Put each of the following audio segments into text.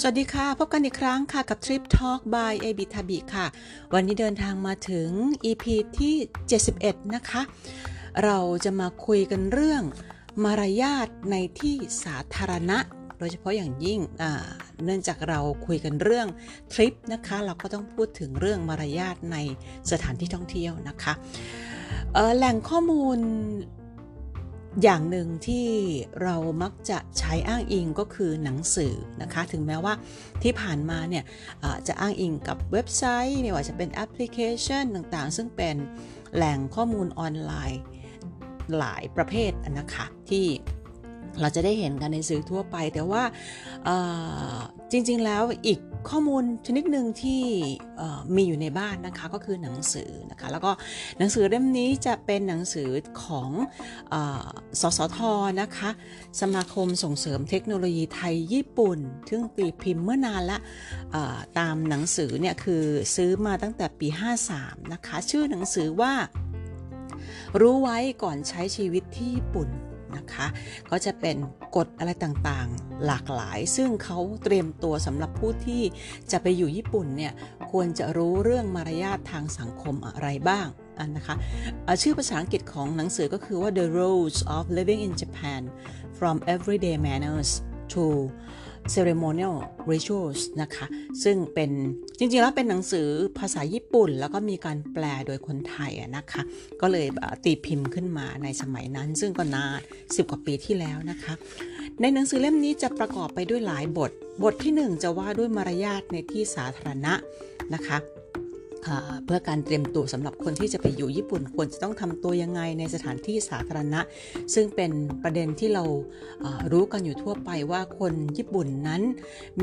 สวัสดีค่ะ พบกันอีกครั้งค่ะกับ Trip Talk by a b i t a b i ค่ะ วันนี้เดินทางมาถึง EP ที่ 71 นะคะ เราจะมาคุยกันเรื่องมารยาทในที่สาธารณะ โดยเฉพาะอย่างยิ่งเนื่องจากเราคุยกันเรื่องทริปนะคะ เราก็ต้องพูดถึงเรื่องมารยาทในสถานที่ท่องเที่ยวนะคะแหล่งข้อมูล อย่างหนึ่งที่เรามักจะใช้อ้างอิงก็คือหนังสือนะคะ ถึงแม้ว่าที่ผ่านมาเนี่ยจะอ้างอิงกับเว็บไซต์ ไม่ว่าจะเป็นแอปพลิเคชันต่างๆ ซึ่งเป็นแหล่งข้อมูลออนไลน์หลายประเภทนะคะที่ เราจะได้เห็นกันในสื่อทั่วไป แต่ว่าจริงๆแล้วอีกข้อมูลชนิดหนึ่งที่มีอยู่ในบ้านนะคะก็คือหนังสือนะคะแล้วก็หนังสือเล่มนี้จะเป็นหนังสือของอสสทนะคะสมาคมส่งเสริมเทคโนโลยีไทยญี่ปุ่น ซึ่งตีพิมพ์เมื่อนานละตามหนังสือเนี่ยคือซื้อมาตั้งแต่ปี 53นะคะชื่อหนังสือว่ารู้ไว้ก่อนใช้ชีวิตที่ญี่ปุ่น นะคะ ก็จะเป็นกฎอะไรต่างๆ หลากหลาย ซึ่งเขาเตรียมตัวสำหรับผู้ที่จะไปอยู่ญี่ปุ่นเนี่ยควรจะรู้เรื่องมารยาททางสังคมอะไรบ้างอันนะคะชื่อภาษาอังกฤษของหนังสือก็คือว่า The Rules of Living in Japan from Everyday Manners to ceremonial rituals นะคะ ซึ่งเป็นจริงๆ แล้วเป็นหนังสือภาษาญี่ปุ่น แล้วก็มีการแปลโดยคนไทยนะคะ ก็เลยตีพิมพ์ขึ้นมาในสมัยนั้น ซึ่งก็นานสิบกว่าปีที่แล้วนะคะ ในหนังสือเล่มนี้จะประกอบไปด้วยหลายบท บทที่ 1 จะว่าด้วยมารยาทในที่สาธารณะนะคะ เพื่อการเตรียมตัวสำหรับคนที่จะไปอยู่ญี่ปุ่นควรจะต้องทำตัวยังไงในสถานที่สาธารณะ ซึ่งเป็นประเด็นที่เรารู้กันอยู่ทั่วไปว่าคนญี่ปุ่นนั้น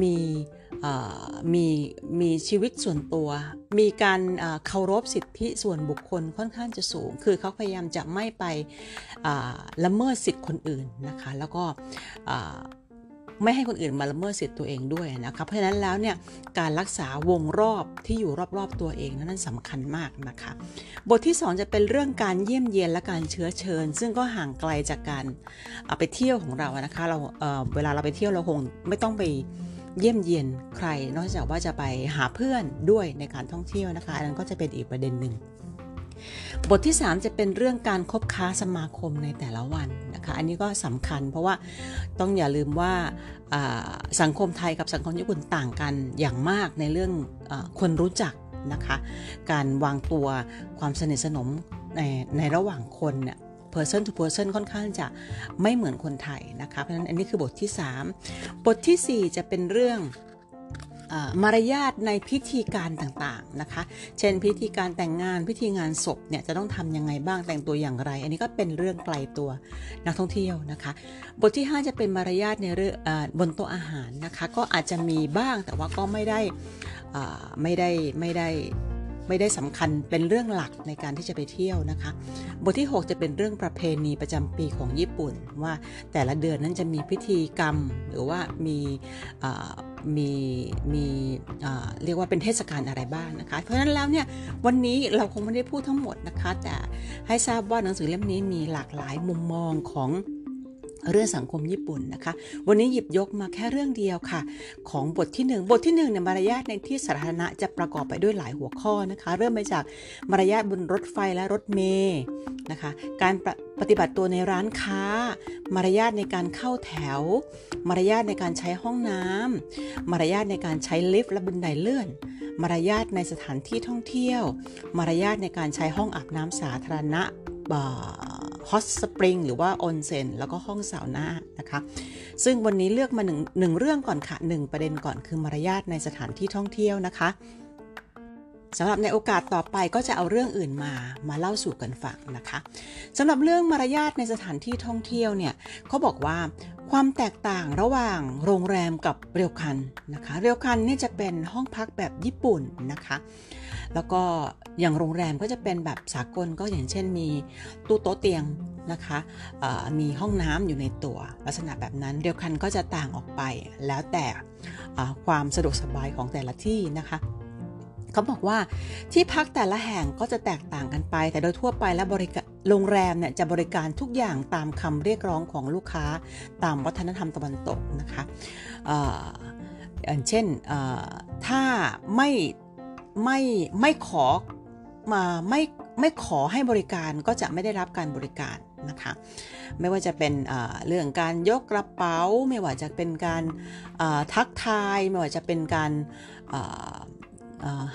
มีมีมีชีวิตส่วนตัว มีการเคารพสิทธิส่วนบุคคลค่อนข้างจะสูง คือเขาพยายามจะไม่ไปละเมิดสิทธิคนอื่นนะคะ แล้วก็ ไม่ให้คนอื่นมาละเมิดสิทธิ์ตัวเองด้วยนะคะเพราะฉะนั้นแล้วเนี่ยการรักษาวงรอบที่อยู่รอบๆตัวเองนั้นสำคัญมากนะคะ บทที่ 2 จะเป็นเรื่องการเยี่ยมเยียนและการเชื้อเชิญ ซึ่งก็ห่างไกลจากการไปเที่ยวของเรานะคะเราเเวลาเราไปเที่ยวเราคงไม่ต้องไปเยี่ยมเยียนใคร นอกจากว่าจะไปหาเพื่อนด้วยในการท่องเที่ยวนะคะอันนั้นก็จะเป็นอีกประเด็นหนึ่ง บทที่ 3 จะเป็นเรื่องการคบค้าสมาคมในแต่ละวันนะคะอันนี้ก็สำคัญเพราะว่าต้องอย่าลืมว่าสังคมไทยกับสังคมญี่ปุ่นต่างกันอย่างมากในเรื่องอคนรู้จักนะคะการวางตัวความสนิทสนมในในระหว่างคนเนี่ย person to person ค่อนข้างจะไม่เหมือนคนไทยนะคะเพราะฉะนั้นอันนี้คือบทที่ 3 บทที่ 4 จะเป็นเรื่อง มารยาทในพิธีการต่างๆนะคะ เช่นพิธีการแต่งงานพิธีงานศพเนี่ยจะต้องทำยังไงบ้างแต่งตัวอย่างไร อันนี้ก็เป็นเรื่องไกลตัวนักท่องเที่ยวนะคะ บทที่ 5 จะเป็นมารยาทในเรื่องบนโต๊ะอาหารนะคะ ก็อาจจะมีบ้างแต่ว่าก็ไม่ได้ไม่ได้ไม่ได้ไม่ได้สำคัญเป็นเรื่องหลักในการที่จะไปเที่ยวนะคะ บทที่ 6 จะเป็นเรื่องประเพณีประจำปีของญี่ปุ่น ว่าแต่ละเดือนนั้นจะมีพิธีกรรม หรือว่ามี มีมีเรียกว่าเป็นเทศกาลอะไรบ้างนะคะ เพราะฉะนั้นแล้วเนี่ยวันนี้เราคงไม่ได้พูดทั้งหมดนะคะ แต่ให้ทราบว่าหนังสือเล่มนี้มีหลากหลายมุมมองของ เรื่องสังคมญี่ปุ่นนะคะ วันนี้หยิบยกมาแค่เรื่องเดียวค่ะ ของบทที่ 1 บทที่1เนี่ยมารยาทในที่สาธารณะจะประกอบไปด้วยหลายหัวข้อนะคะ เริ่มไปจากมารยาทบนรถไฟและรถเมล์นะคะ การปฏิบัติตัวในร้านค้า มารยาทในการเข้าแถว มารยาทในการใช้ห้องน้ำมารยาทในการใช้ลิฟต์และบันไดเลื่อน มารยาทในสถานที่ท่องเที่ยว มารยาทในการใช้ห้องอาบน้ำสาธารณะบ่ ฮอตสปริงหรือว่าออนเซนแล้วก็ห้องสาวนานะคะ ซึ่งวันนี้เลือกมาหนึ่งหนึ่งเรื่องก่อนค่ะหนึ่งประเด็นก่อนคือมารยาทในสถานที่ท่องเที่ยวนะคะสำหรับในโอกาสต่อไปก็จะเอาเรื่องอื่นมามาเล่าสู่กันฟังนะคะสำหรับเรื่องมารยาทในสถานที่ท่องเที่ยวเนี่ยเขาบอกว่าความแตกต่างระหว่างโรงแรมกับเรียวคันนะคะ เรียวคันนี่จะเป็นห้องพักแบบญี่ปุ่นนะคะ แล้วก็อย่างโรงแรมก็จะเป็นแบบสากลก็อย่างเช่นมีตู้โต๊ะเตียงนะคะมีห้องน้ำอยู่ในตัวลักษณะแบบนั้นเรียวคันก็จะต่างออกไปแล้วแต่ความสะดวกสบายของแต่ละที่นะคะเขาบอกว่าที่พักแต่ละแห่งก็จะแตกต่างกันไป แต่โดยทั่วไปแล้วบริการโรงแรมเนี่ยจะบริการทุกอย่างตามคำเรียกร้องของลูกค้าตามวัฒนธรรมตะวันตกนะคะอย่างเช่นถ้าไม่ ไม่ไม่ขอมาไม่ไม่ขอให้บริการก็จะไม่ได้รับการบริการนะคะไม่ว่าจะเป็นเรื่องการยกกระเป๋า ไม่ว่าจะเป็นการทักทาย ไม่ว่าจะเป็นการ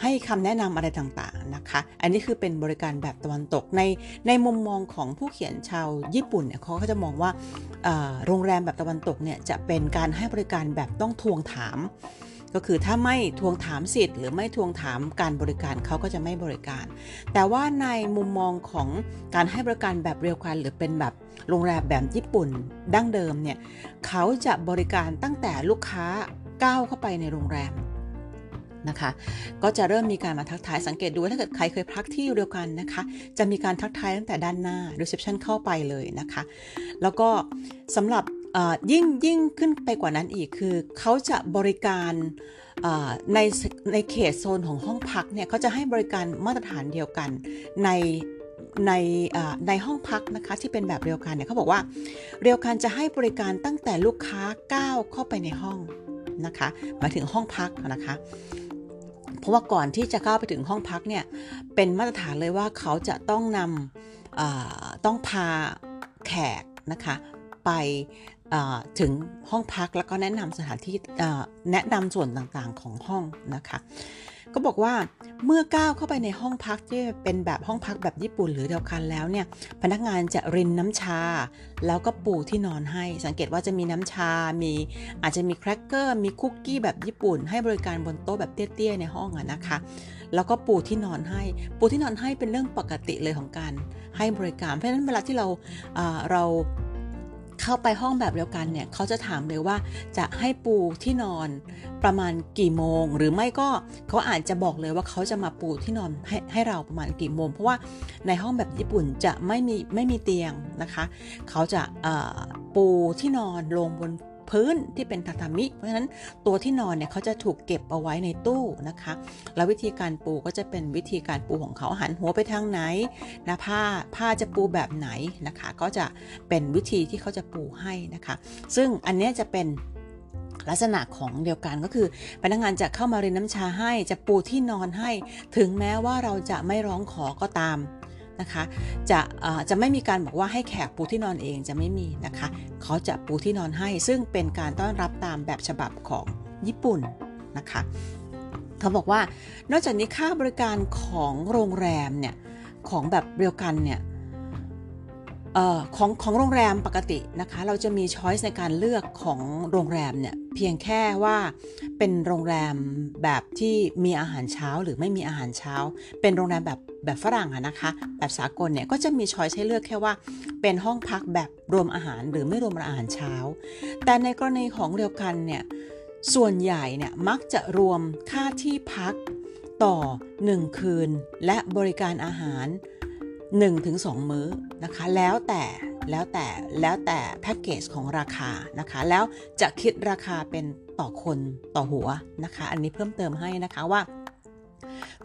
ให้คำแนะนำอะไรต่างๆนะคะ อันนี้คือเป็นบริการแบบตะวันตกในในมุมมองของผู้เขียนชาวญี่ปุ่นเนี่ยเขาก็จะมองว่าโรงแรมแบบตะวันตกเนี่ยจะเป็นการให้บริการแบบต้องทวงถาม ก็คือถ้าไม่ทวงถามสิทธิ์ หรือไม่ทวงถามการบริการเขาก็จะไม่บริการ แต่ว่าในมุมมองของการให้บริการแบบเรียวกันหรือเป็นแบบโรงแรมแบบญี่ปุ่นดั้งเดิมเนี่ยเขาจะบริการตั้งแต่ลูกค้าก้าวเข้าไปในโรงแรมนะคะก็จะเริ่มมีการมาทักทายสังเกตดูถ้าเกิดใครเคยพักที่เดียวกันนะคะ จะมีการทักทายตั้งแต่ด้านหน้า reception เข้าไปเลยนะคะ แล้วก็สำหรับ ยิ่งยิ่งขึ้นไปกว่านั้นอีกคือเขาจะบริการในในเขตโซนของห้องพักเนี่ยเขาจะให้บริการมาตรฐานเดียวกันในในในห้องพักนะคะที่เป็นแบบเรียวกันเนี่ยเขาบอกว่าเรียวกันจะให้บริการตั้งแต่ลูกค้าก้าวเข้าไปในห้องนะคะหมายถึงห้องพักนะคะเพราะว่าก่อนที่จะเข้าไปถึงห้องพักเนี่ยเป็นมาตรฐานเลยว่าเขาจะต้องนำต้องพาแขกนะคะไป ถึงห้องพักแล้วก็แนะนำสถานที่แนะนำส่วนต่างๆของห้องนะคะ ก็บอกว่าเมื่อก้าวเข้าไปในห้องพักที่เป็นแบบห้องพักแบบญี่ปุ่นหรือเดียวกันแล้วเนี่ยพนักงานจะรินน้ำชา แล้วก็ปูที่นอนให้ สังเกตว่าจะมีน้ำชา มีอาจจะมีแครกเกอร์มีคุกกี้แบบญี่ปุ่น ให้บริการบนโต๊ะแบบเตี้ยๆในห้องอะนะคะแล้วก็ปูที่นอนให้ ปูที่นอนให้เป็นเรื่องปกติเลยของการให้บริการเพราะฉะนั้นเวลาที่เราเรา เข้าไปห้องแบบเดียวกันเนี่ยเขาจะถามเลยว่าจะให้ปูที่นอนประมาณกี่โมง หรือไม่ก็เขาอาจจะบอกเลยว่าเขาจะมาปูที่นอนให้ให้เราประมาณกี่โมง เพราะว่าในห้องแบบญี่ปุ่นจะไม่มีไม่มีเตียงนะคะ เขาจะปูที่นอนลงบน พื้นที่เป็นทาทามิ เพราะฉะนั้นตัวที่นอนเนี่ยเขาจะถูกเก็บเอาไว้ในตู้นะคะ แล้ววิธีการปูก็จะเป็นวิธีการปูของเขาหันหัวไปทางไหนนะผ้าผ้าจะปูแบบไหนนะคะ ก็จะเป็นวิธีที่เขาจะปูให้นะคะ ซึ่งอันนี้จะเป็นลักษณะของเดียวกันก็คือ พนักงานจะเข้ามาเรียนน้ำชาให้จะปูที่นอนให้ ถึงแม้ว่าเราจะไม่ร้องขอก็ตาม นะคะ จะจะไม่มีการบอกว่าให้แขกปูที่นอนเองจะไม่มีนะคะ เขาจะปูที่นอนให้ซึ่งเป็นการต้อนรับตามแบบฉบับของญี่ปุ่นนะคะเขาบอกว่านอกจากนี้ค่าบริการของโรงแรมเนี่ยของแบบเรียวกันเนี่ย ของของโรงแรมปกตินะคะ เราจะมีช้อยส์ในการเลือกของโรงแรมเนี่ยเพียงแค่ว่าเป็นโรงแรมแบบที่มีอาหารเช้าหรือไม่มีอาหารเช้า เป็นโรงแรมแบบแบบฝรั่งอะนะคะ แบบสากลเนี่ยก็จะมีช้อยส์ให้เลือกแค่ว่า เป็นห้องพักแบบรวมอาหารหรือไม่รวมอาหารเช้า แต่ในกรณีของเรียวกันเนี่ยส่วนใหญ่เนี่ยมักจะรวมค่าที่พักต่อ 1 คืน และบริการอาหาร 1-2 มื้อนะคะแล้วแต่แล้วแต่แล้วแต่แพ็กเกจของราคานะคะแล้วจะคิดราคาเป็นต่อคนต่อหัวนะคะ อันนี้เพิ่มเติมให้นะคะว่า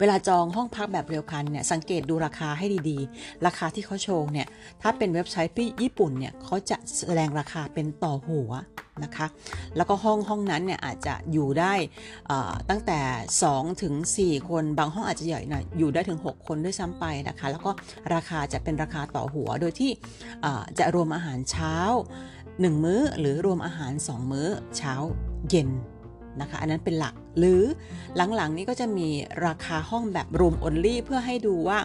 เวลาจองห้องพักแบบเรียวคันเนี่ยสังเกตดูราคาให้ดีๆ ราคาที่เขาโชว์เนี่ยถ้าเป็นเว็บไซต์พี่ญี่ปุ่นเนี่ยเขาจะแสดงราคาเป็นต่อหัวนะคะแล้วก็ห้องห้องนั้นเนี่ยอาจจะอยู่ได้ตั้งแต่ 2 ถึง 4 คนบางห้องอาจจะใหญ่หน่อยอยู่ได้ถึง 6 คนด้วยซ้ำไปนะคะแล้วก็ราคาจะเป็นราคาต่อหัว โดยที่จะรวมอาหารเช้า 1 มื้อหรือรวมอาหาร 2 มื้อเช้าเย็น นะคะ อันนั้นเป็นหลักหรือหลังๆนี้ก็จะมีราคาห้องแบบรูมออนลี่เพื่อให้ดูว่า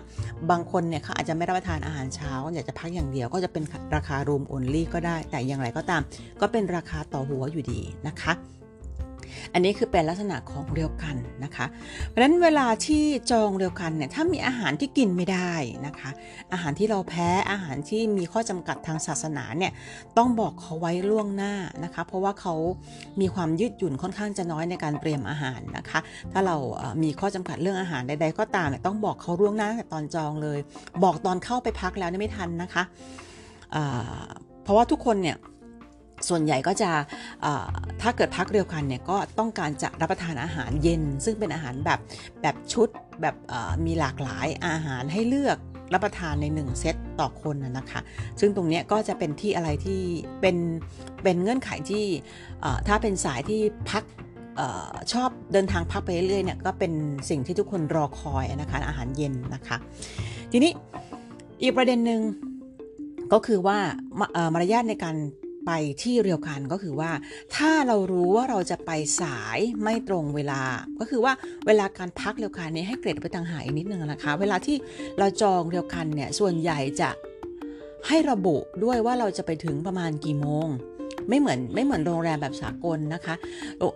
บางคนเนี่ยเขาอาจจะไม่รับประทานอาหารเช้า อยากจะพักอย่างเดียวก็จะเป็นราคารูมออนลี่ก็ได้ แต่อย่างไรก็ตาม ก็เป็นราคาต่อหัวอยู่ดีนะคะ อันนี้คือเป็นลักษณะของเรียวกันนะคะ เพราะฉะนั้นเวลาที่จองเรียวกันเนี่ยถ้ามีอาหารที่กินไม่ได้นะคะ อาหารที่เราแพ้อาหารที่มีข้อจำกัดทางศาสนาเนี่ยต้องบอกเขาไว้ล่วงหน้านะคะ เพราะว่าเขามีความยืดหยุ่นค่อนข้างจะน้อยในการเตรียมอาหารนะคะ ถ้าเรามีข้อจำกัดเรื่องอาหารใดๆก็ตามเนี่ยต้องบอกเขาล่วงหน้าแต่ตอนจองเลย บอกตอนเข้าไปพักแล้วนี่ไม่ทันนะคะ เพราะว่าทุกคนเนี่ย ส่วนใหญ่ก็จะถ้าเกิดพักเรียวกันเนี่ยก็ต้องการจะรับประทานอาหารเย็น ซึ่งเป็นอาหารแบบแบบชุดแบบมีหลากหลายอาหารให้เลือกรับประทานใน 1 เซตต่อคนนะคะ ซึ่งตรงนี้ก็จะเป็นที่อะไรที่เป็นเป็นเงื่อนไขที่ถ้าเป็นสายที่พักออชอบเดินทางพักไปเรื่อยๆเนี่ยก็เป็นสิ่งที่ทุกคนรอคอยนะคะอาหารเย็นนะคะ ทีนี้อีกประเด็นหนึ่งก็คือว่ามารยาทในการ ไปที่เรียวกันก็คือว่า ถ้าเรารู้ว่าเราจะไปสายไม่ตรงเวลา ก็คือว่าเวลาการพักเรียวกันนี้ให้เกรดไปต่างหากนิดนึงนะคะ เวลาที่เราจองเรียวกันเนี่ยส่วนใหญ่จะให้ระบุด้วยว่าเราจะไปถึงประมาณกี่โมงไม่เหมือนไม่เหมือนโรงแรมแบบสากลนะคะ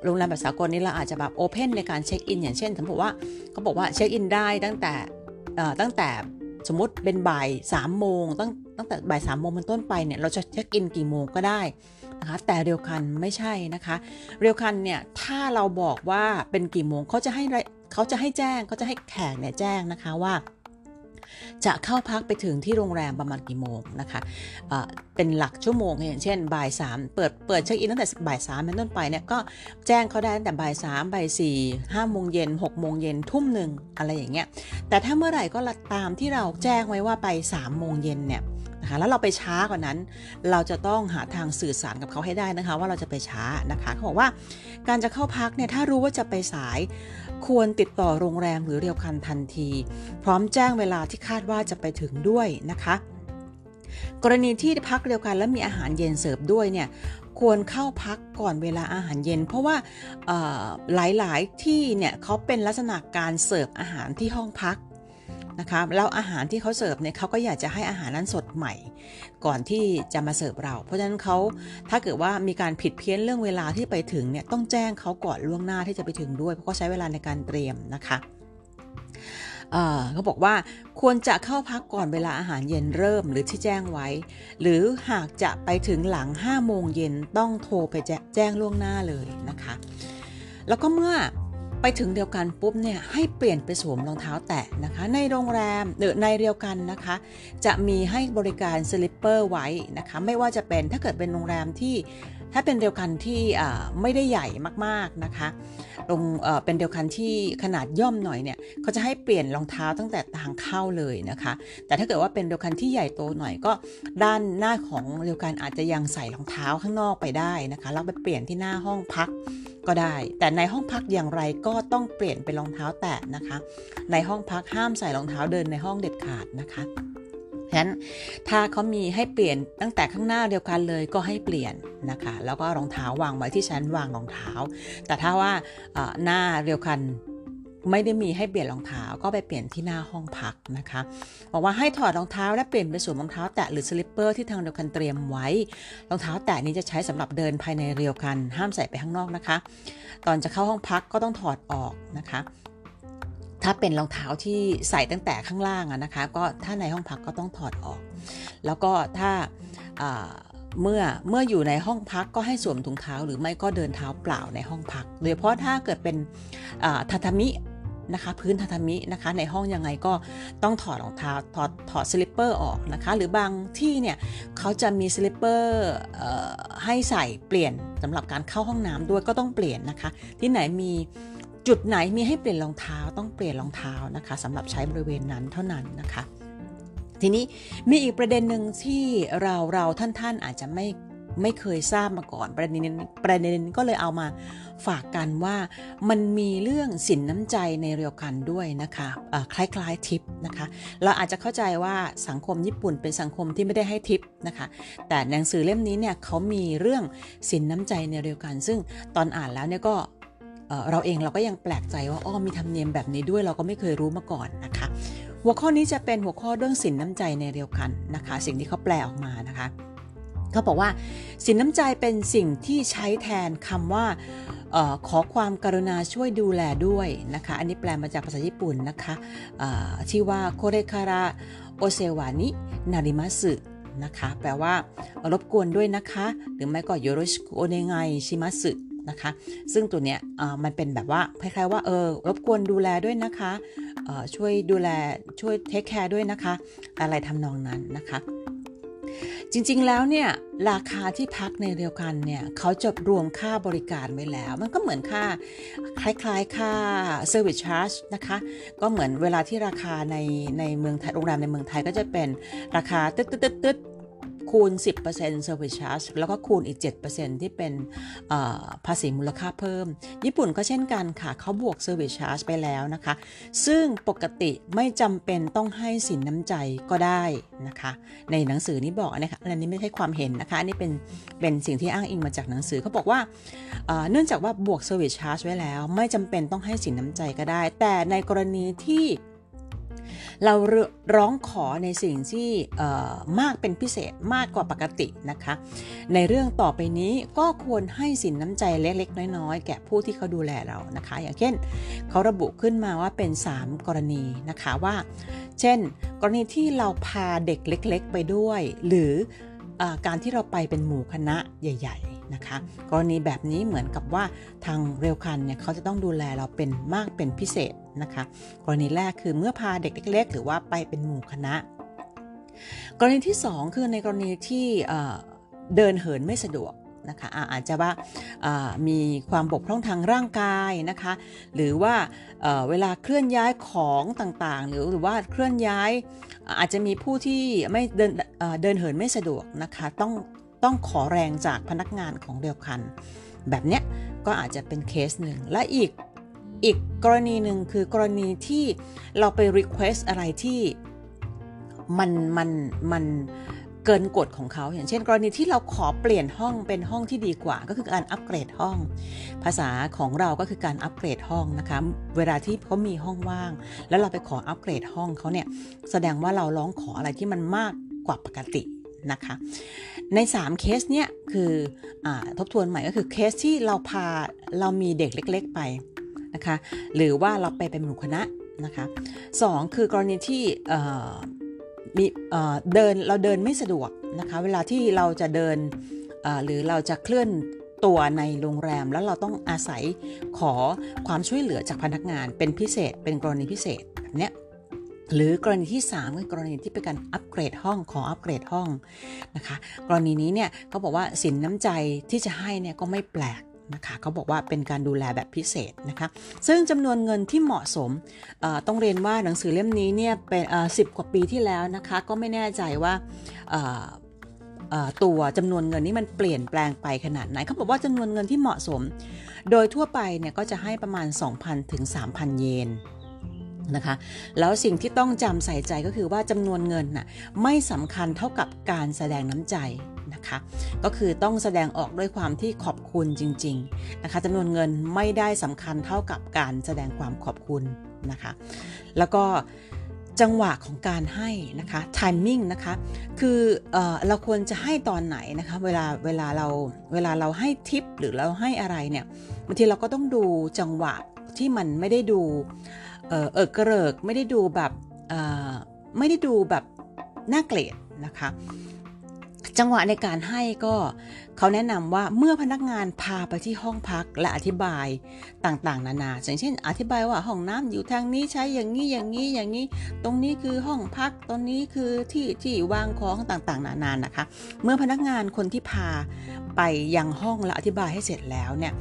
โรงแรมแบบสากลนี่เราอาจจะแบบโอเพนในการเช็คอิน อย่างเช่นสมมติว่าเขาบอกว่าเช็คอินได้ตั้งแต่ตั้งแต่สมมติเป็นบ่ายสามโมงตั้ง ตั้งแต่บ่ายสามโมงเป็นต้นไปเนี่ยเราจะเช็คอินกี่โมงก็ได้นะคะแต่เรียวคันไม่ใช่นะคะ เรียวคันเนี่ยถ้าเราบอกว่าเป็นกี่โมงเขาจะให้เขาจะให้แจ้งเขาจะให้แขกเนี่ยแจ้งนะคะว่าจะเข้าพักไปถึงที่โรงแรมประมาณกี่โมงนะคะะเป็นหลักชั่วโมงอย่างเช่นบ่ายสามเปิดเปิดเช็คอินตั้งแต่บ่ายสามเป็นต้นไปเนี่ยก็แจ้งเขาได้ตั้งแต่บ่ายสามบ่ายสี่ห้าโมงเย็นหกโมงเย็นทุ่มหนึ่งอะไรอย่างเงี้ยแต่ถ้าเมื่อไหร่ก็ตามที่เราแจ้งไว้ว่าไปสามโมงเย็นเนี่ย แล้วเราไปช้ากว่านั้น เราจะต้องหาทางสื่อสารกับเขาให้ได้นะคะ ว่าเราจะไปช้านะคะเขาบอกว่าการจะเข้าพักเนี่ยถ้ารู้ว่าจะไปสาย ควรติดต่อโรงแรมหรือเรียวคันทันที พร้อมแจ้งเวลาที่คาดว่าจะไปถึงด้วยนะคะ กรณีที่พักเรียวกันและมีอาหารเย็นเสิร์ฟด้วยเนี่ยควรเข้าพักก่อนเวลาอาหารเย็น เพราะว่าหลาย ๆ ที่เนี่ยเขาเป็นลักษณะการเสิร์ฟอาหารที่ห้องพัก นะคะแล้วอาหารที่เขาเสิร์ฟเนี่ยเขาก็อยากจะให้อาหารนั้นสดใหม่ ก่อนที่จะมาเสิร์ฟเรา เพราะฉะนั้นเขาถ้าเกิดว่ามีการผิดเพี้ยนเรื่องเวลาที่ไปถึงเนี่ยต้องแจ้งเขาก่อนล่วงหน้าที่จะไปถึงด้วย เพราะเขาใช้เวลาในการเตรียมนะคะเขาบอกว่าควรจะเข้าพักก่อนเวลาอาหารเย็นเริ่มหรือที่แจ้งไว้ หรือหากจะไปถึงหลัง5โมงเย็นต้องโทรไปแจ้งล่วงหน้าเลยนะคะ แล้วก็เมื่อ ไปถึงเดียวกันปุ๊บเนี่ยให้เปลี่ยนไปสวมรองเท้าแตะนะคะ ในโรงแรมหรือในเดียวกันนะคะ จะมีให้บริการสลิปเปอร์ไว้นะคะ ไม่ว่าจะเป็นถ้าเกิดเป็นโรงแรมที่ถ้าเป็นเดียวกันที่ไม่ได้ใหญ่มากๆนะคะลงเป็นเดียวกันที่ขนาดย่อมหน่อยเนี่ยเขาจะให้เปลี่ยนรองเท้าตั้งแต่ทางเข้าเลยนะคะ แต่ถ้าเกิดว่าเป็นเดียวกันที่ใหญ่โตหน่อยก็ด้านหน้าของเดียวกันอาจจะยังใส่รองเท้าข้างนอกไปได้นะคะแล้วไปเปลี่ยนที่หน้าห้องพัก ก็ได้ แต่ในห้องพักอย่างไรก็ต้องเปลี่ยนเป็นรองเท้าแตะนะคะ ในห้องพักห้ามใส่รองเท้าเดินในห้องเด็ดขาดนะคะฉะนั้นถ้าเขามีให้เปลี่ยนตั้งแต่ข้างหน้าเดียวกันเลยก็ให้เปลี่ยนนะคะ แล้วก็รองเท้าวางไว้ที่ชั้นวางรองเท้า แต่ถ้าว่าหน้าเดียวกัน ไม่ได้มีให้เปลี่ยนรองเท้าก็ไปเปลี่ยนที่หน้าห้องพักนะคะบอกว่าให้ถอดรองเท้าและเปลี่ยนไปสวมรองเท้าแตะหรือสลิปเปอร์ที่ทางเดียวกันเตรียมไว้ รองเท้าแตะนี้จะใช้สำหรับเดินภายในเรียวกัน ห้ามใส่ไปข้างนอกนะคะ ตอนจะเข้าห้องพักก็ต้องถอดออกนะคะถ้าเป็นรองเท้าที่ใส่ตั้งแต่ข้างล่างนะคะ ก็ถ้าในห้องพักก็ต้องถอดออก แล้วก็ถ้าเมื่อเมื่ออยู่ในห้องพักก็ให้สวมถุงเท้า หรือไม่ก็เดินเท้าเปล่าในห้องพัก โดยเฉพาะถ้าเกิดเป็นทาทามิ นะคะ พื้นทาทามินะคะ ในห้องยังไงก็ต้องถอดรองเท้าถอดถอด slipper ออกนะคะ หรือบางที่เนี่ยเขาจะมี slipper ให้ใส่เปลี่ยนสำหรับการเข้าห้องน้ำด้วยก็ต้องเปลี่ยนนะคะ ที่ไหนมีจุดไหนมีให้เปลี่ยนรองเท้าต้องเปลี่ยนรองเท้านะคะสำหรับใช้บริเวณนั้นเท่านั้นนะคะ ทีนี้มีอีกประเด็นหนึ่งที่เราเราท่านท่านอาจจะไม่ไม่เคยทราบมาก่อนประเด็นประเด็นก็เลยเอามา ฝากกันว่ามันมีเรื่องสินน้ำใจในเรียวกันด้วยนะคะคล้ายๆทิปนะคะเราอาจจะเข้าใจว่าสังคมญี่ปุ่นเป็นสังคมที่ไม่ได้ให้ทิปนะคะแต่หนังสือเล่มนี้เนี่ยเขามีเรื่องสินน้ำใจในเรียวกัน ซึ่งตอนอ่านแล้วเนี่ยก็เราเองเราก็ยังแปลกใจว่าอ้อมีธรรมเนียมแบบนี้ด้วยเราก็ไม่เคยรู้มาก่อนนะคะ หัวข้อนี้จะเป็นหัวข้อเรื่องสินน้ำใจในเรียวกันนะคะ สิ่งที่เขาแปลออกมานะคะเขาบอกว่าสินน้ำใจเป็นสิ่งที่ใช้แทนคำว่า ออขอความกรุณาช่วยดูแลด้วยนะคะ อันนี้แปลมาจากภาษาญี่ปุ่นนะคะชื่อว่าこれからお世話になりますนะคะ แปลว่ารบกวนด้วยนะคะ หรือไม่ก็よろしくお願いしますนะคะ ซึ่งตัวเนี้ยมันเป็นแบบว่าคล้ายๆว่าเออรบกวนดูแลด้วยนะคะช่วยดูแลช่วย take care ด้วยนะคะ อะไรทำนองนั้นนะคะ จริงๆแล้วเนี่ยราคาที่พักในเดียวกันเนี่ยเขาจะรวมค่าบริการไว้แล้ว มันก็เหมือนค่าคล้ายๆค่า service charge นะคะ ก็เหมือนเวลาที่ราคาในในเมืองไทยโรงแรมในเมืองไทยก็จะเป็นราคาตึ๊ดตึ๊ดตึ๊ด คูณ 10% service charge แล้วก็คูณอีก 7%ที่เป็นภาษีมูลค่าเพิ่ม ญี่ปุ่นก็เช่นกันค่ะ เขาบวก service charge ไปแล้วนะคะ ซึ่งปกติไม่จำเป็นต้องให้สินน้ำใจก็ได้นะคะ ในหนังสือนี้บอกนะคะอันนี้ไม่ใช่ความเห็นนะคะ อันี่เป็นเป็นสิ่งที่อ้างอิงมาจากหนังสือเขาบอกว่าเนื่องจากว่าบวก service charge ไว้แล้ว ไม่จำเป็นต้องให้สินน้ำใจก็ได้ แต่ในกรณีที่ เราร้องขอในสิ่งที่มากเป็นพิเศษมากกว่าปกตินะคะ ในเรื่องต่อไปนี้ก็ควรให้สินน้ำใจเล็กๆ น้อยๆ แก่ผู้ที่เขาดูแลเรานะคะ อย่างเช่นเขาระบุขึ้นมาว่าเป็น 3 กรณีนะคะว่า เช่น กรณีที่เราพาเด็กเล็ก ๆ ไปด้วย หรืออการที่เราไปเป็นหมู่คณะใหญ่ ๆ นะคะกรณีแบบนี้เหมือนกับว่าทางเร็วคันเนี่ยเขาจะต้องดูแลเราเป็นมากเป็นพิเศษนะคะกรณีแรกคือเมื่อพาเด็กเล็ก ๆ หรือว่าไปเป็นหมู่คณะ กรณีที่ 2 คือในกรณีที่เดินเหินไม่สะดวกนะคะอาจจะว่ามีความบกพร่องทางร่างกายนะคะหรือว่าเวลาเคลื่อนย้ายของต่างๆ หรือหรือว่าเคลื่อนย้ายอาจจะมีผู้ที่ไม่เดินเดินเหินไม่สะดวกนะคะต้อง ต้องขอแรงจากพนักงานของเดียวกัน แบบเนี้ยก็อาจจะเป็นเคสหนึ่งและอีกอีกกรณีหนึ่งคือกรณีที่เราไป request อะไรที่มันมันมันเกินกฎของเขา อย่างเช่น กรณีที่เราขอเปลี่ยนห้องเป็นห้องที่ดีกว่า ก็คือการอัปเกรดห้อง ภาษาของเราก็คือการอัปเกรดห้องนะคะเวลาที่เขามีห้องว่าง แล้วเราไปขออัปเกรดห้องเขาเนี่ยแสดงว่าเราร้องขออะไรที่มันมากกว่าปกติ นะคะ ใน 3 เคสเนี่ยคืออทบทวนใหม่ก็คือเคสที่เราพาเรามีเด็กเล็ก ๆไปนะคะหรือว่าเราไปเป็นหมู่คณะนะคะสคือกรณีที่มีเดินเราเดินไม่สะดวกนะคะเวลาที่เราจะเดินหรือเราจะเคลื่อนตัวในโรงแรมแล้วเราต้องอาศัยขอความช่วยเหลือจากพนักงานเป็นพิเศษเป็นกรณีพิเศษแบบเนี้ย หรือกรณีที่ 3 คือกรณีที่เป็นการอัปเกรดห้องขออัปเกรดห้องนะคะกรณีนี้เนี่ยเขาบอกว่าสินน้ำใจที่จะให้เนี่ยก็ไม่แปลกนะคะเขาบอกว่าเป็นการดูแลแบบพิเศษนะคะซึ่งจำนวนเงินที่เหมาะสมต้องเรียนว่าหนังสือเล่มนี้เนี่ยเป็นสิบกว่าปีที่แล้วนะคะก็ไม่แน่ใจว่าตัวจำนวนเงินนี้มันเปลี่ยนแปลงไปขนาดไหนเขาบอกว่าจำนวนเงินที่เหมาะสม โดยทั่วไปเนี่ยก็จะให้ประมาณ 2,000ถึง3,000 เยน นะคะ แล้วสิ่งที่ต้องจำใส่ใจก็คือว่าจำนวนเงินน่ะไม่สำคัญเท่ากับการแสดงน้ำใจนะคะ ก็คือต้องแสดงออกด้วยความที่ขอบคุณจริง ๆนะคะจำนวนเงินไม่ได้สำคัญเท่ากับการแสดงความขอบคุณนะคะ แล้วก็จังหวะของการให้นะคะ timing นะคะ คือเอเราควรจะให้ตอนไหนนะคะ เวลาเวลาเราเวลาเราให้ทิปหรือเราให้อะไรเนี่ยบางทีเราก็ต้องดูจังหวะที่มันไม่ได้ดู เออเออกระเริกไม่ได้ดูแบบไม่ได้ดูแบบน่าเกลียดนะคะ จังหวะในการให้ก็เขาแนะนำว่าเมื่อพนักงานพาไปที่ห้องพักและอธิบายต่างๆ นานาอย่างเช่น อธิบายว่าห้องน้ำอยู่ทางนี้ใช้อย่างนี้อย่างนี้อย่างนี้ ตรงนี้คือห้องพักตรงนี้คือที่ที่วางของต่างๆ นานานะคะ เมื่อพนักงานคนที่พาไปยังห้องและอธิบายให้เสร็จแล้วเนี่ย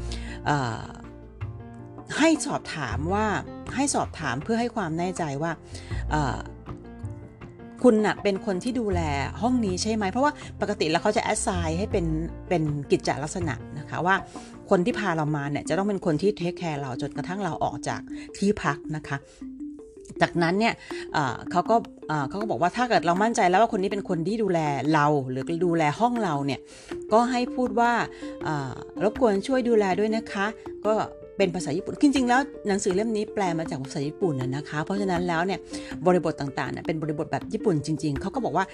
ให้สอบถามว่าให้สอบถามเพื่อให้ความแน่ใจว่าคุณนะ่ะเป็นคนที่ดูแลห้องนี้ใช่ไหม เพราะว่าปกติแล้วเขาจะแอดไซน์ให้เป็นเป็นกิจจลักษณะนะคะว่าคนที่พาเรามาเนี่ยจะต้องเป็นคนที่เทคแคร์เราจนกระทั่งเราออกจากที่พักนะคะ จากนั้นเนี่ยเขาก็เขาก็บอกว่าถ้าเกิดเรามั่นใจแล้วว่าคนนี้เป็นคนที่ดูแลเราหรือดูแลห้องเราเนี่ยก็ให้พูดว่ารบกวนช่วยดูแลด้วยนะคะ ก็ เป็นภาษาญี่ปุ่นจริงๆแล้วหนังสือเล่มนี้แปลมาจากภาษาญี่ปุ่นนะคะ เพราะฉะนั้นแล้วเนี่ยบริบทต่างๆเนี่ยเป็นบริบทแบบญี่ปุ่นจริง ๆเขาก็บอกว่า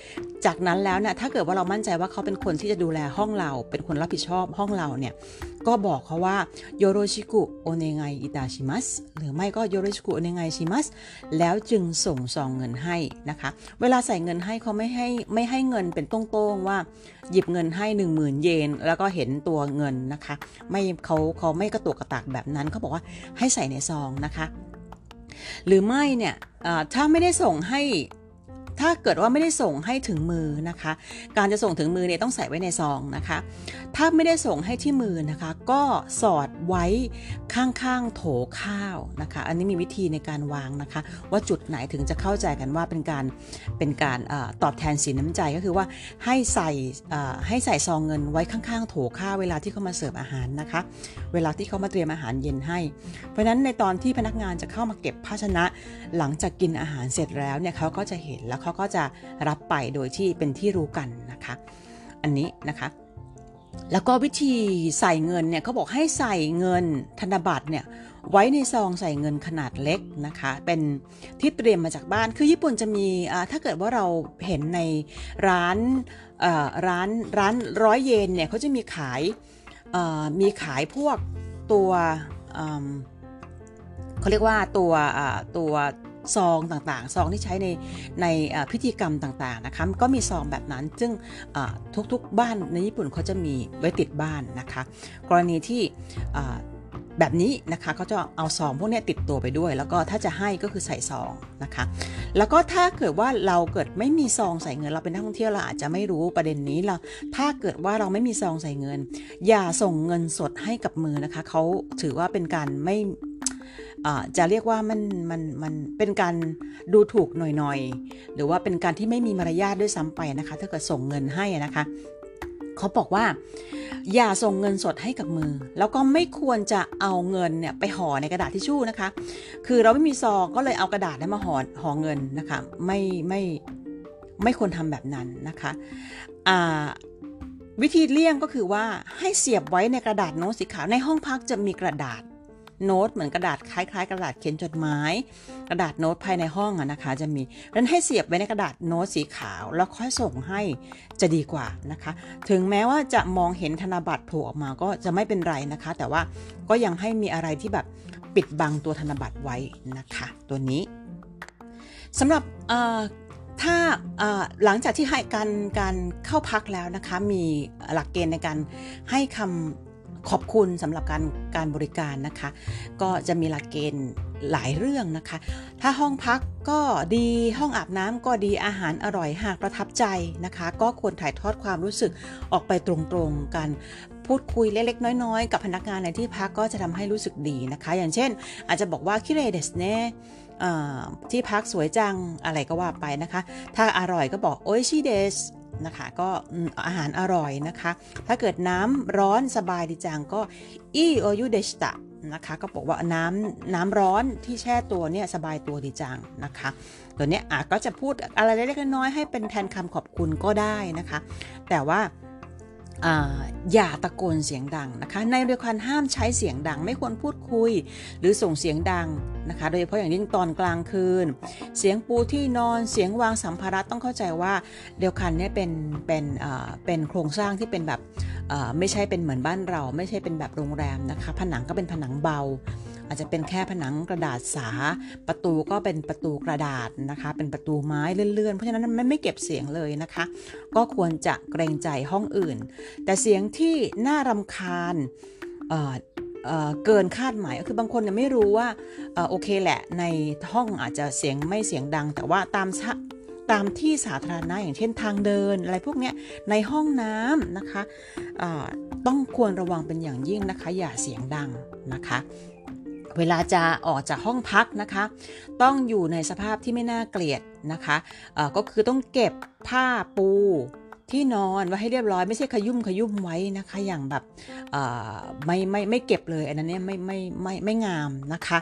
จากนั้นแล้วเนี่ยถ้าเกิดว่าเรามั่นใจว่าเขาเป็นคนที่จะดูแลห้องเรา เป็นคนรับผิดชอบห้องเราเนี่ยก็บอกเขาว่าโยโรชิกุโอเนไงอิตาชิมัสหรือไม่ก็โยโรชิกุโอเนไงชิมัสแล้วจึงส่งซองเงินให้นะคะ เวลาใส่เงินให้เขาไม่ให้ไม่ให้เงินเป็นต้งๆว่า หยิบเงินให้ 1 0,000 เยน แล้วก็เห็นตัวเงินนะคะ ไม่เขาเขาไม่กระตุกกระตากแบบนั้นเขาบอกว่าให้ใส่ในซองนะคะ หรือไม่เนี่ยถ้าไม่ได้ส่งให้ถ้าเกิดว่าไม่ได้ส่งให้ถึงมือนะคะ การจะส่งถึงมือเนี่ยต้องใส่ไว้ในซองนะคะถ้าไม่ได้ส่งให้ที่มือนะคะ ก็สอดไว้ข้างๆโถข้าวนะคะ อันนี้มีวิธีในการวางนะคะ ว่าจุดไหนถึงจะเข้าใจกันว่าเป็นการเป็นการอตอบแทนสินน้ำใจก็คือว่าให้ใส่ให้ใส่ซองเงินไว้ข้างๆ โถข้าวเวลาที่เขามาเสิร์ฟอาหารนะคะ เวลาที่เขามาเตรียมอาหารเย็นให้ เพราะฉะนั้นในตอนที่พนักงานจะเข้ามาเก็บภาชนะ หลังจากกินอาหารเสร็จแล้วเนี่ยเขาก็จะเห็นแล้วเขาก็จะรับไปโดยที่เป็นที่รู้กันนะคะ อันนี้นะคะ แล้วก็วิธีใส่เงินเนี่ยเขาบอกให้ใส่เงินธนบัตรเนี่ยไว้ในซองใส่เงินขนาดเล็กนะคะ เป็นที่เตรียมมาจากบ้านคือญี่ปุ่นจะมีถ้าเกิดว่าเราเห็นในร้านร้านร้านร้อยเยนเนี่ยเขาจะมีขายมีขายพวกตัวเขาเรียกว่าตัวตัว ซองต่างๆ ซองที่ใช้ในในพิธีกรรมต่างๆนะคะก็มีซองแบบนั้น ซึ่งทุกๆบ้านในญี่ปุ่นเขาจะมีไว้ติดบ้านนะคะ กรณีที่แบบนี้นะคะเขาจะเอาซองพวกนี้ติดตัวไปด้วย แล้วก็ถ้าจะให้ก็คือใส่ซองนะคะ แล้วก็ถ้าเกิดว่าเราเกิดไม่มีซองใส่เงินเราเป็นนักท่องเที่ยวเราอาจจะไม่รู้ประเด็นนี้เราถ้าเกิดว่าเราไม่มีซองใส่เงิน อย่าส่งเงินสดให้กับมือนะคะเขาถือว่าเป็นการไม่ จะเรียกว่ามันมันมันเป็นการดูถูกหน่อยๆ หรือว่าเป็นการที่ไม่มีมารยาทด้วยซ้ำไปนะคะถ้าเกิดส่งเงินให้นะคะเขาบอกว่า อย่าส่งเงินสดให้กับมือ แล้วก็ไม่ควรจะเอาเงินเนี่ยไปห่อในกระดาษทิชชู่นะคะ คือเราไม่มีซองก็เลยเอากระดาษนั้นมาห่อห่อเงินนะคะไม่ไม่ไม่ควรทำแบบนั้นนะคะวิธีเลี่ยงก็คือว่าให้เสียบไว้ในกระดาษโน้ตสีขาวในห้องพักจะมีกระดาษ โน้ตเหมือนกระดาษคล้ายๆ กระดาษเขียนจดหมาย กระดาษโน้ตภายในห้องอะนะคะ จะมีนั้นให้เสียบไว้ในกระดาษโน้ตสีขาว แล้วค่อยส่งให้จะดีกว่านะคะ ถึงแม้ว่าจะมองเห็นธนบัตรโผล่ออกมาก็จะไม่เป็นไรนะคะ แต่ว่าก็ยังให้มีอะไรที่แบบปิดบังตัวธนบัตรไว้นะคะ ตัวนี้สำหรับถ้าหลังจากที่ให้การการเข้าพักแล้วนะคะ มีหลักเกณฑ์ในการให้คำ ขอบคุณสำหรับการการบริการนะคะ ก็จะมีหลักเกณฑ์หลายเรื่องนะคะ ถ้าห้องพักก็ดีห้องอาบน้ำก็ดีอาหารอร่อยหากประทับใจนะคะ ก็ควรถ่ายทอดความรู้สึกออกไปตรงๆกันพูดคุยเล็กๆ น้อยๆ กับพนักงานในที่พักก็จะทำให้รู้สึกดีนะคะ อย่างเช่น อาจจะบอกว่าคิเรเดสเน่ที่พักสวยจังอะไรก็ว่าไปนะคะ ถ้าอร่อยก็บอกโอชิเดส นะคะ ก็อาหารอร่อยนะคะ ถ้าเกิดน้ำร้อนสบายดีจังก็อีโอยูเดชตะนะคะก็บอกว่าน้ำน้ำร้อนที่แช่ตัวเนี่ยสบายตัวดีจังนะคะ ตัวเนี้ยอาจก็จะพูดอะไรเล็กๆน้อยๆให้เป็นแทนคำขอบคุณก็ได้นะคะ แต่ว่า อย่าตะโกนเสียงดังนะคะ ในเรือคันห้ามใช้เสียงดัง ไม่ควรพูดคุย หรือส่งเสียงดังนะคะ โดยเฉพาะอย่างยิ่งตอนกลางคืน เสียงปูที่นอนเสียงวางสัมภาระต้องเข้าใจว่าเรือคันนี้เป็นเป็นเป็นโครงสร้างที่เป็นแบบไม่ใช่เป็นเหมือนบ้านเรา ไม่ใช่เป็นแบบโรงแรมนะคะ ผนังก็เป็นผนังเบา อาจจะเป็นแค่ผนังกระดาษสา ประตูก็เป็นประตูกระดาษนะคะ เป็นประตูไม้เลื่อนๆ เพราะฉะนั้นมันไม่เก็บเสียงเลยนะคะ ก็ควรจะเกรงใจห้องอื่น แต่เสียงที่น่ารำคาญเเกินคาดหมายก็คือบางคนยังไม่รู้ว่าโอเคแหละในห้องอาจจะเสียงไม่เสียงดัง แต่ว่าตามตามที่สาธารณะอย่างเช่นทางเดิน อะไรพวกนี้ในห้องน้ำนะคะต้องควรระวังเป็นอย่างยิ่งนะคะ อย่าเสียงดังนะคะ เวลาจะออกจากห้องพักนะคะ ต้องอยู่ในสภาพที่ไม่น่าเกลียดนะคะก็คือต้องเก็บผ้าปูที่นอนไว้ให้เรียบร้อยไม่ใช่ขยุ่มขยุ่มไว้นะคะอย่างแบบไม่ไม่ไม่เก็บเลย อันนั้นเนี่ยไม่ไม่ไม่ไม่งามนะคะ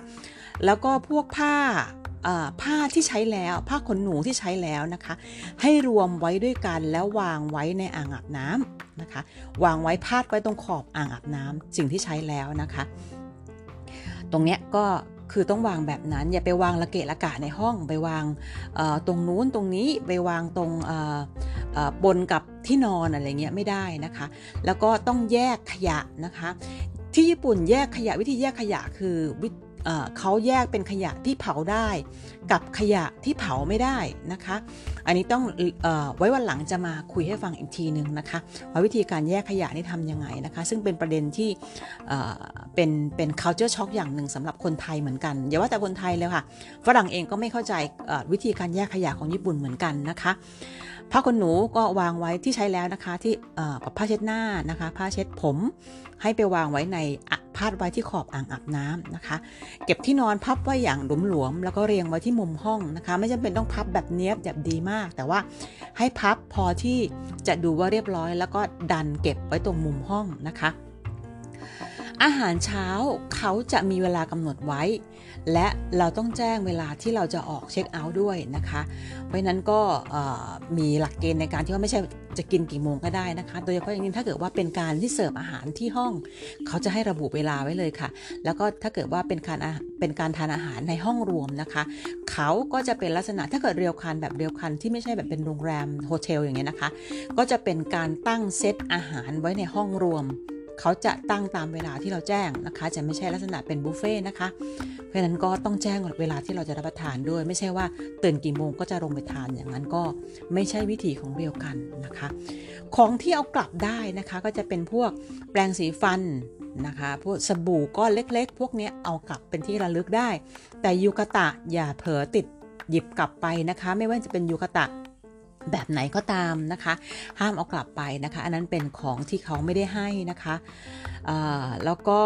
แล้วก็พวกผ้าผ้าที่ใช้แล้ว ผ้าขนหนูที่ใช้แล้วนะคะ ให้รวมไว้ด้วยกันแล้ววางไว้ในอ่างอาบน้ำนะคะ วางไว้พาดไว้ตรงขอบอ่างอาบน้ำสิ่งที่ใช้แล้วนะคะ ตรงเนี้ยก็คือต้องวางแบบนั้น อย่าไปวางระเกะระกะในห้องไปวางตรงนู้นตรงนี้ไปวางตรงบนกับที่นอนอะไรเงี้ยไม่ได้นะคะ แล้วก็ต้องแยกขยะนะคะ ที่ญี่ปุ่นแยกขยะวิธีแยกขยะคือเเขาแยกเป็นขยะที่เผาได้ กับขยะที่เผาไม่ได้นะคะ อันนี้ต้องออไว้วันหลังจะมาคุยให้ฟังอีกทีหนึ่งนะคะว่าวิธีการแยกขยะนี่ทำยังไงนะคะ ซึ่งเป็นประเด็นที่เป็นเป็น culture shock อย่างหนึ่งสำหรับคนไทยเหมือนกันอย่าว่าแต่คนไทยเลยค่ะฝรั่งเองก็ไม่เข้าใจวิธีการแยกขยะของญี่ปุ่นเหมือนกันนะคะ ผ้าขนหนูก็วางไว้ที่ใช้แล้วนะคะ ที่ผ้าเช็ดหน้านะคะ ผ้าเช็ดผม ให้ไปวางไว้ในพาดไว้ที่ขอบอ่างอาบน้ำนะคะ เก็บที่นอนพับไว้อย่างหลวมๆแล้วก็เรียงไว้ที่มุมห้องนะคะ ไม่จำเป็นต้องพับแบบเนี้ยบแบบดีมาก แต่ว่าให้พับพอที่จะดูว่าเรียบร้อย แล้วก็ดันเก็บไว้ตรงมุมห้องนะคะ อาหารเช้าเขาจะมีเวลากำหนดไว้ และเราต้องแจ้งเวลาที่เราจะออก check out ด้วยนะคะ เพราะนั้นก็มีหลักเกณฑ์ในการที่ว่าไม่ใช่จะกินกี่โมงก็ได้นะคะ โดยเฉพาะอย่างยิ่งถ้าเกิดว่าเป็นการที่เสิร์ฟอาหารที่ห้อง เขาจะให้ระบุเวลาไว้เลยค่ะ แล้วก็ถ้าเกิดว่าเป็นการเป็นการทานอาหารในห้องรวมนะคะ เขาก็จะเป็นลักษณะถ้าเกิดเรียวคันแบบเรียวคันที่ไม่ใช่แบบเป็นโรงแรม hotel อย่างเงี้ยนะคะ ก็จะเป็นการตั้งเซตอาหารไว้ในห้องรวม เขาจะตั้งตามเวลาที่เราแจ้งนะคะ จะไม่ใช่ลักษณะเป็นบุฟเฟ่นะคะ เพราะฉะนั้นก็ต้องแจ้งเวลาที่เราจะรับประทานด้วย ไม่ใช่ว่าตื่นกี่โมงก็จะลงไปทานอย่างนั้นก็ไม่ใช่วิธีของเรียวกันนะคะ ของที่เอากลับได้นะคะก็จะเป็นพวกแปรงสีฟันนะคะพวกสบู่ก้อนเล็ก ๆ พวกนี้เอากลับเป็นที่ระลึกได้ แต่ยูกะตะอย่าเผลอติดหยิบกลับไปนะคะ ไม่ว่าจะเป็นยูกะตะ แบบไหนก็ตามนะคะ ห้ามเอากลับไปนะคะ อันนั้นเป็นของที่เขาไม่ได้ให้นะคะแล้วก็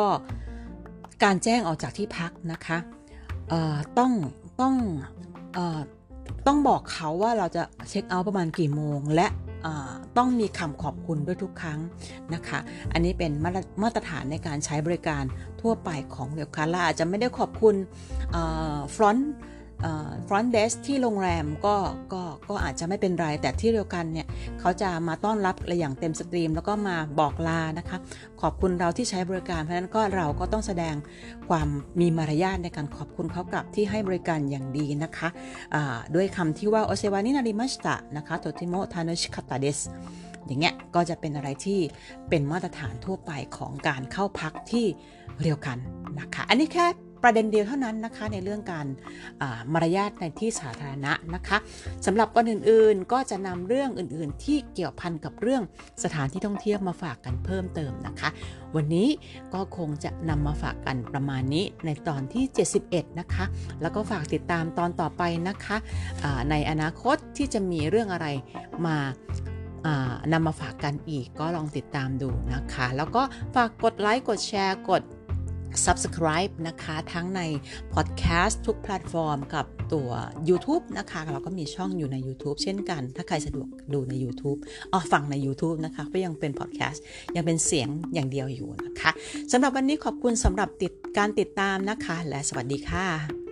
การแจ้งออกจากที่พักนะคะต้องต้องต้องบอกเขาว่าเราจะเช็คเอาท์ประมาณกี่โมง และต้องมีคำขอบคุณด้วยทุกครั้งนะคะ อันนี้เป็นมาตรฐานในการใช้บริการทั่วไปของเรียวคาร่าอาจจะไม่ได้ขอบคุณfront front desk ที่โรงแรมก็ก็ก็อาจจะไม่เป็นไร แต่ที่เรียวคันเนี่ย เขาจะมาต้อนรับอะไรอย่างเต็ม stream แล้วก็มาบอกลานะคะ ขอบคุณเราที่ใช้บริการ เพราะฉะนั้นก็เราก็ต้องแสดงความมีมารยาทในการขอบคุณเขากลับที่ให้บริการอย่างดีนะคะด้วยคำที่ว่าお世話になりましたนะคะとても楽しかったですอย่างเงี้ยก็จะเป็นอะไรที่เป็นมาตรฐานทั่วไปของการเข้าพักที่เรียวกันนะคะ อันนี้แค่ ประเด็นเดียวเท่านั้นนะคะในเรื่องการมารยาทในที่สาธารณะนะคะสำหรับวันอื่นๆ ก็จะนำเรื่องอื่นๆ ที่เกี่ยวพันกับเรื่องสถานที่ท่องเที่ยวมาฝากกันเพิ่มเติมนะคะ วันนี้ก็คงจะนำมาฝากกันประมาณนี้ในตอนที่ 71 นะคะ แล้วก็ฝากติดตามตอนต่อไปนะคะในอนาคตที่จะมีเรื่องอะไรมานำมาฝากกันอีกก็ลองติดตามดูนะคะ แล้วก็ฝากกดไลค์กดแชร์กด subscribe นะคะทั้งใน podcast ทุกแพลตฟอร์มกับตัว YouTube นะคะเราก็มีช่องอยู่ใน YouTube เช่นกัน ถ้าใครสะดวกดูใน YouTube อ๋อฟังใน YouTube นะคะก็ยังเป็น podcast ยังเป็นเสียงอย่างเดียวอยู่นะคะสำหรับวันนี้ขอบคุณสำหรับติดการติดตามนะคะ และสวัสดีค่ะ